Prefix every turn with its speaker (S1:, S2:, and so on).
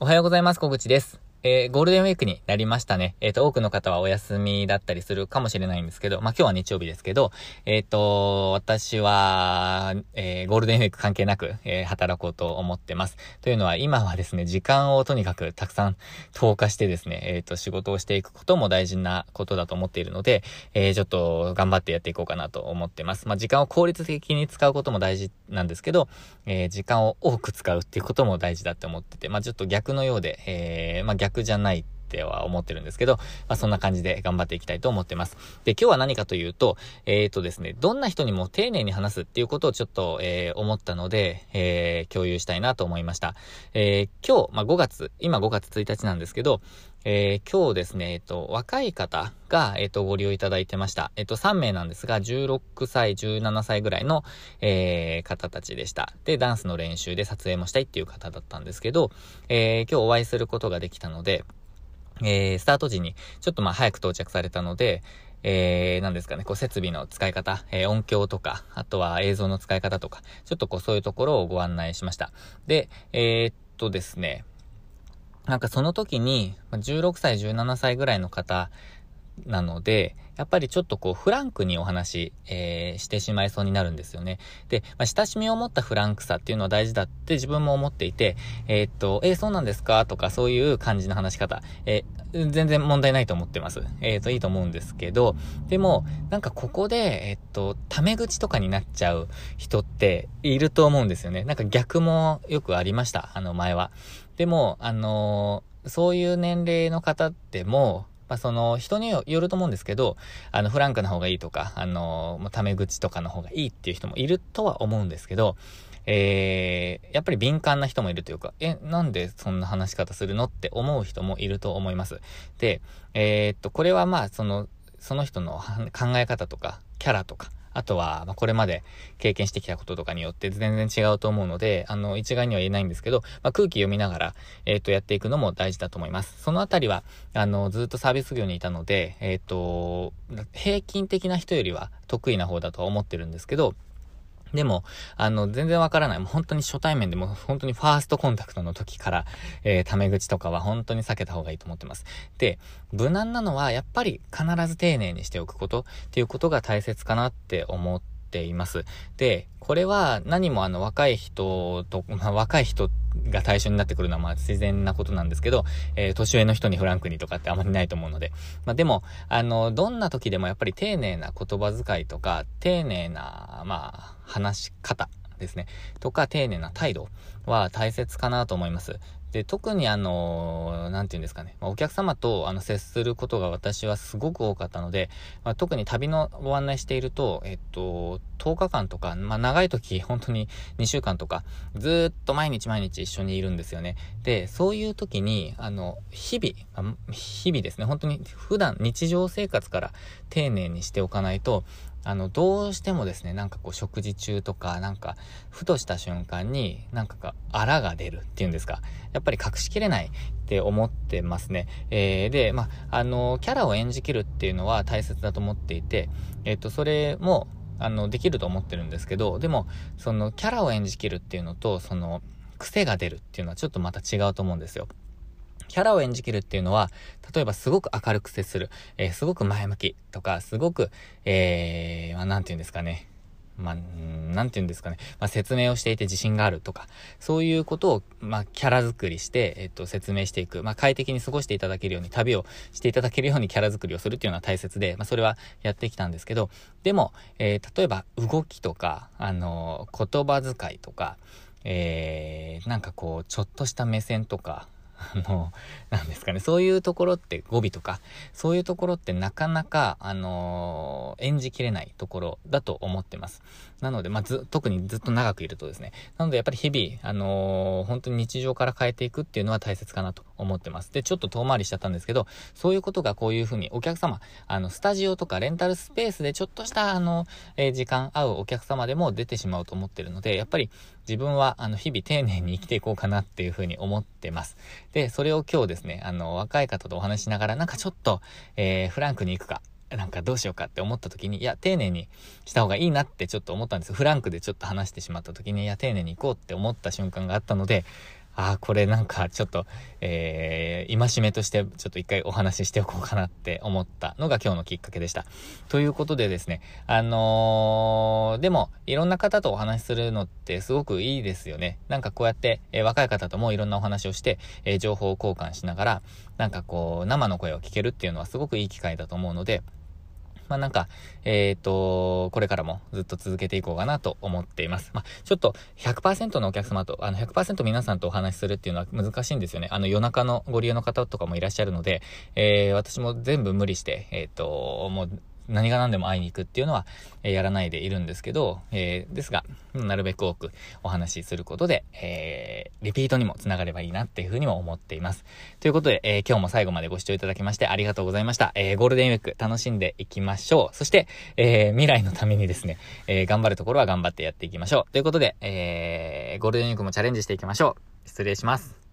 S1: おはようございます。小口です。えー、ゴールデンウィークになりましたね。えっ、ー、と、多くの方はお休みだったりするかもしれないんですけど、まあ、今日は日曜日ですけど、えっ、ー、と、私は、えゴールデンウィーク関係なく、え働こうと思ってます。というのは、今はですね、時間をとにかくたくさん投下してですね、えっ、と、仕事をしていくことも大事なことだと思っているので、えちょっと頑張ってやっていこうかなと思ってます。まあ、時間を効率的に使うことも大事なんですけど、え時間を多く使うっていうことも大事だって思ってて、まあ、ちょっと逆のようで、えまあ、逆じゃない。っては思ってるんですけど、まあ、そんな感じで頑張っていきたいと思ってます。で、今日は何かというと、えっ、ー、とですね、どんな人にも丁寧に話すっていうことをちょっと、えー、思ったので、えー、共有したいなと思いました。え今日、まあ、5月、今5月1日なんですけど、えー、今日ですね、えっ、と、若い方が、えっ、と、ご利用いただいてました。えっ、と、3名なんですが、16歳、17歳ぐらいの、え方たちでした。で、ダンスの練習で撮影もしたいっていう方だったんですけど、え今日お会いすることができたので、えー、スタート時にちょっとまあ早く到着されたので、えー、なんですかね、こう設備の使い方、えー、音響とか、あとは映像の使い方とか、ちょっとこうそういうところをご案内しました。で、えー、っとですね、なんかその時に、16歳、17歳ぐらいの方なので、やっぱりちょっとこうフランクにお話、えー、してしまいそうになるんですよね。で、まあ、親しみを持ったフランクさっていうのは大事だって自分も思っていて、えー、っと、えー、そうなんですか？とかそういう感じの話し方、え全然問題ないと思ってます。えっと、いいと思うんですけど、でも、なんかここで、えっと、タメ口とかになっちゃう人っていると思うんですよね。なんか逆もよくありました、あの前は。でも、あのそういう年齢の方っても、まあ、その、人によると思うんですけど、あの、フランクな方がいいとか、あの、もうタメ口とかの方がいいっていう人もいるとは思うんですけど、えー、やっぱり敏感な人もいるというか、え、なんでそんな話し方するのって思う人もいると思います。で、えー、っと、これはまあ、その、その人の考え方とか、キャラとか、あとは、ま、これまで経験してきたこととかによって全然違うと思うので、あの、一概には言えないんですけど、まあ、空気読みながら、えっ、ー、と、やっていくのも大事だと思います。そのあたりは、あの、ずっとサービス業にいたので、えっ、ー、と、平均的な人よりは得意な方だとは思ってるんですけど、でも、あの、全然わからない。もう本当に初対面でも本当にファーストコンタクトの時から、えー、タメ口とかは本当に避けた方がいいと思ってます。で、無難なのはやっぱり必ず丁寧にしておくことっていうことが大切かなって思ってています。で、これは何もあの若い人と、まあ、若い人が対象になってくるのはまあ自然なことなんですけど、えー、年上の人にフランクにとかってあまりないと思うので。まあでも、あの、どんな時でもやっぱり丁寧な言葉遣いとか、丁寧な、まあ、話し方ですね。とか、丁寧な態度は大切かなと思います。で、特にあの、なんて言うんですかね、まあ、お客様とあの接することが私はすごく多かったので、まあ、特に旅のご案内していると、えっと、10日間とか、まあ、長い時、本当に2週間とか、ずっと毎日毎日一緒にいるんですよね。で、そういう時に、あの、日々、日々ですね、本当に普段日常生活から丁寧にしておかないと、あの、どうしてもですね、なんかこう食事中とか、なんか、ふとした瞬間に、なんかか、あらが出るっていうんですか。やっぱり隠しきれないって思ってますね。えー、で、まあ、の、キャラを演じきるっていうのは大切だと思っていて、えっ、ー、と、それも、あの、できると思ってるんですけど、でも、その、キャラを演じきるっていうのと、その、癖が出るっていうのはちょっとまた違うと思うんですよ。キャラを演じきるっていうのは、例えばすごく明るく接する、えー、すごく前向きとか、すごく、えー、まあ、なんて言うんですかね。まあ、なんて言うんですかね。まあ、説明をしていて自信があるとか、そういうことを、まあ、キャラ作りして、えっと、説明していく。まあ、快適に過ごしていただけるように、旅をしていただけるようにキャラ作りをするっていうのは大切で、まあ、それはやってきたんですけど、でも、えー、例えば、動きとか、あのー、言葉遣いとか、えー、なんかこう、ちょっとした目線とか、あの、なんですかね、そういうところって語尾とか、そういうところってなかなか、あのー、演じきれないところだと思ってます。なので、まあ、ず、特にずっと長くいるとですね。なので、やっぱり日々、あのー、本当に日常から変えていくっていうのは大切かなと思ってます。で、ちょっと遠回りしちゃったんですけど、そういうことがこういうふうに、お客様、あの、スタジオとかレンタルスペースでちょっとした、あの、えー、時間合うお客様でも出てしまうと思ってるので、やっぱり自分は、あの、日々丁寧に生きていこうかなっていうふうに思ってます。で、それを今日ですね、あの、若い方とお話しながら、なんかちょっと、えー、フランクに行くか、なんかどうしようかって思った時に、いや、丁寧にした方がいいなってちょっと思ったんですフランクでちょっと話してしまった時に、いや、丁寧に行こうって思った瞬間があったので、ああ、これなんかちょっと、えー、戒めとしてちょっと一回お話ししておこうかなって思ったのが今日のきっかけでした。ということでですね、あのー、でも、いろんな方とお話しするのってすごくいいですよね。なんかこうやって、えー、若い方ともいろんなお話をして、えー、情報交換しながら、なんかこう、生の声を聞けるっていうのはすごくいい機会だと思うので、まあなんか、えっ、ー、と、これからもずっと続けていこうかなと思っています。まあちょっと100%のお客様と、あの100%皆さんとお話しするっていうのは難しいんですよね。あの夜中のご利用の方とかもいらっしゃるので、えー、私も全部無理して、えっ、ー、と、もう何が何でも会いに行くっていうのは、え、やらないでいるんですけど、えー、ですが、なるべく多くお話しすることで、えー、リピートにもつながればいいなっていうふうにも思っています。ということで、え今日も最後までご視聴いただきましてありがとうございました。えゴールデンウィーク楽しんでいきましょう。そして、え未来のためにですね、え頑張るところは頑張ってやっていきましょう。ということで、えゴールデンウィークもチャレンジしていきましょう。失礼します。